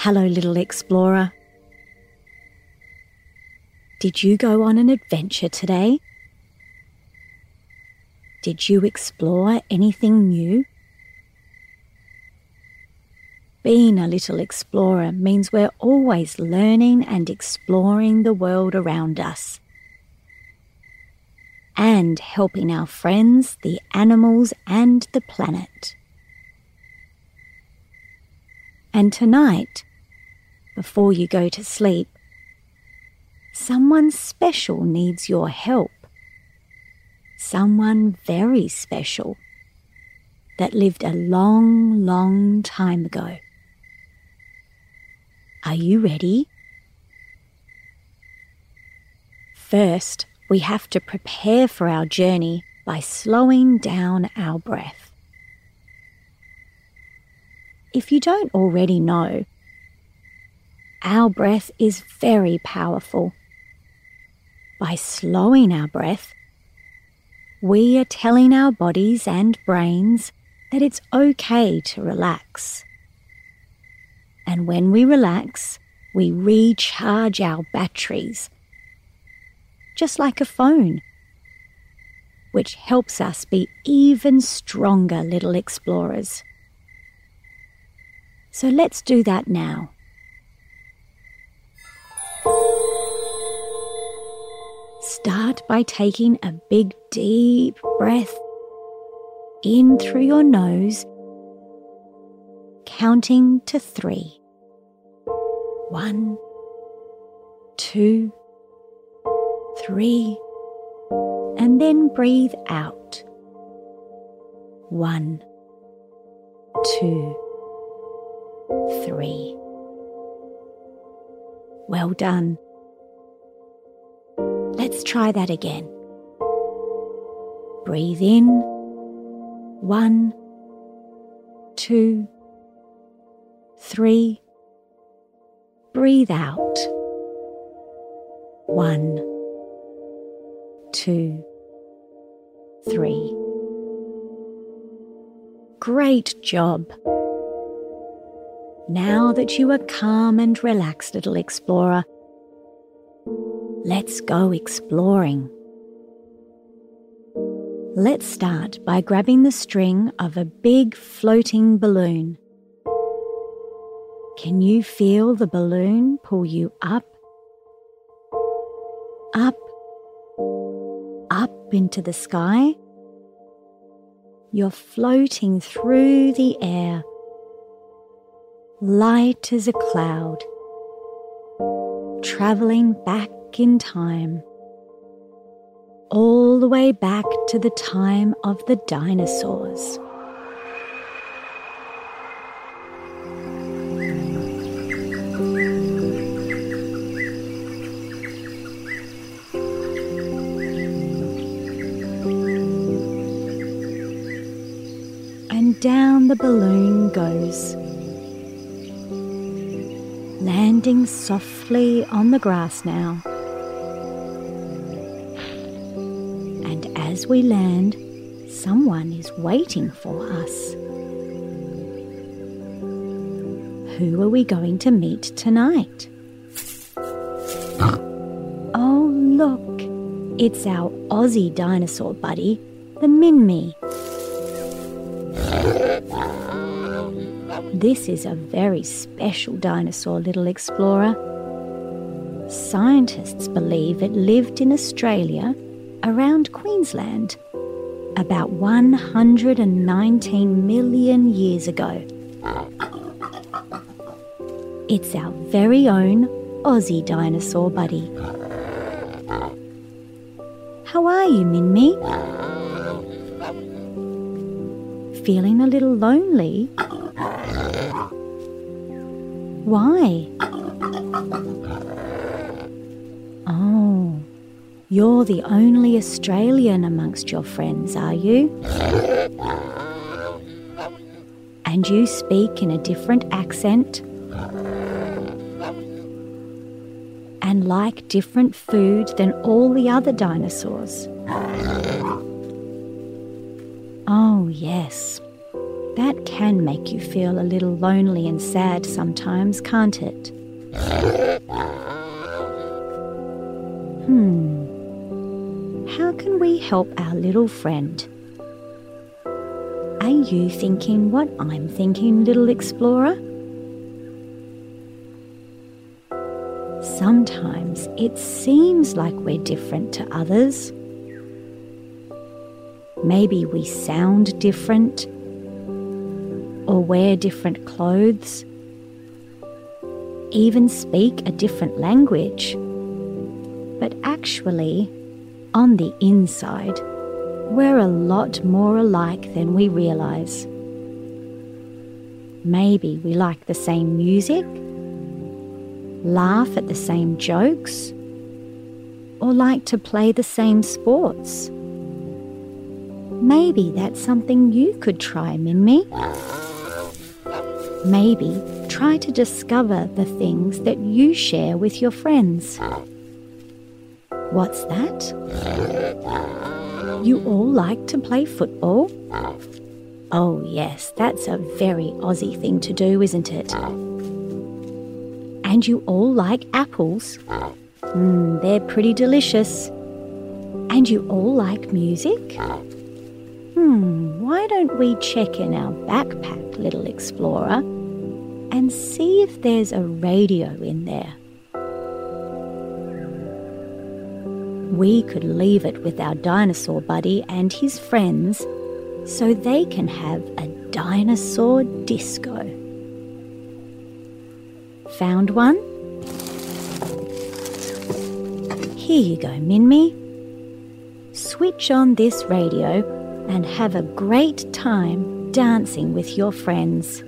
Hello, little explorer. Did you go on an adventure today? Did you explore anything new? Being a little explorer means we're always learning and exploring the world around us and helping our friends, the animals, and the planet. And tonight, before you go to sleep, someone special needs your help. Someone very special that lived a long, long time ago. Are you ready? First, we have to prepare for our journey by slowing down our breath. If you don't already know, our breath is very powerful. By slowing our breath, we are telling our bodies and brains that it's okay to relax. And when we relax, we recharge our batteries, just like a phone, which helps us be even stronger little explorers. So let's do that now. Start by taking a big deep breath in through your nose, counting to three. One, two, three, and then breathe out. One, two, three. Well done. Let's try that again. Breathe in. One, two, three Breathe out. One, two, three. Great job. Now that you are calm and relaxed, little explorer, let's go exploring. Let's start by grabbing the string of a big floating balloon. Can you feel the balloon pull you up, up, up into the sky? You're floating through the air, light as a cloud, travelling back in time, all the way back to the time of the dinosaurs. Down the balloon goes, landing softly on the grass now. And as we land, someone is waiting for us. Who are we going to meet tonight? Oh, look, it's our Aussie dinosaur buddy, the Minmi. This is a very special dinosaur, little explorer. Scientists believe it lived in Australia around Queensland about 119 million years ago. It's our very own Aussie dinosaur buddy. How are you, Minmi? Feeling a little lonely? Why? Oh, you're the only Australian amongst your friends, are you? And you speak in a different accent? and like different food than all the other dinosaurs. Oh, yes. That can make you feel a little lonely and sad sometimes, can't it? Hmm. How can we help our little friend? Are you thinking what I'm thinking, little explorer? Sometimes it seems like we're different to others. Maybe we sound different or wear different clothes, even speak a different language. But actually, on the inside, we're a lot more alike than we realize. Maybe we like the same music, laugh at the same jokes, or like to play the same sports. Maybe that's something you could try, Minmi. Maybe try to discover the things that you share with your friends. What's that? You all like to play football? Oh, yes, that's a very Aussie thing to do, isn't it? And you all like apples? Mmm, they're pretty delicious. And you all like music? Hmm, why don't we check in our backpack, little explorer, and see if there's a radio in there? We could leave it with our dinosaur buddy and his friends so they can have a dinosaur disco. Found one? Here you go, Minmi. Switch on this radio and have a great time dancing with your friends.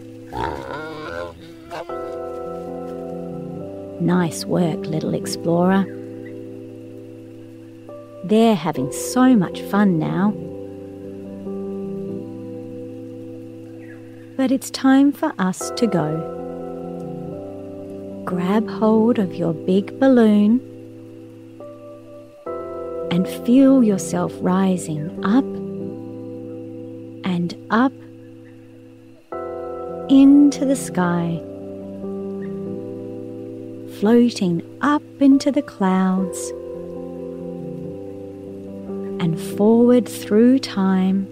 Nice work, little explorer. They're having so much fun now. But it's time for us to go. Grab hold of your big balloon and feel yourself rising up up into the sky, floating up into the clouds and forward through time,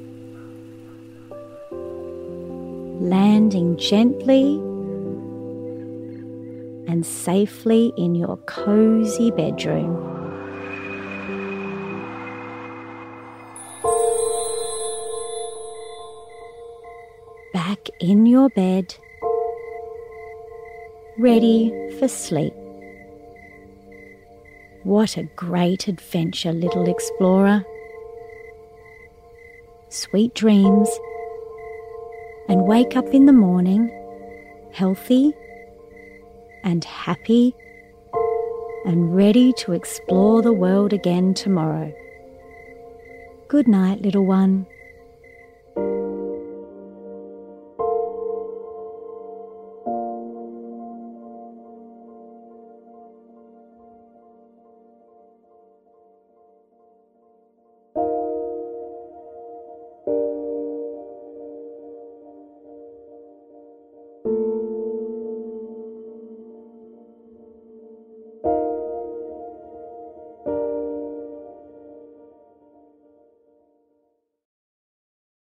landing gently and safely in your cozy bedroom. In your bed, ready for sleep. What a great adventure, little explorer. Sweet dreams, and wake up in the morning healthy and happy and ready to explore the world again tomorrow. Good night, little one.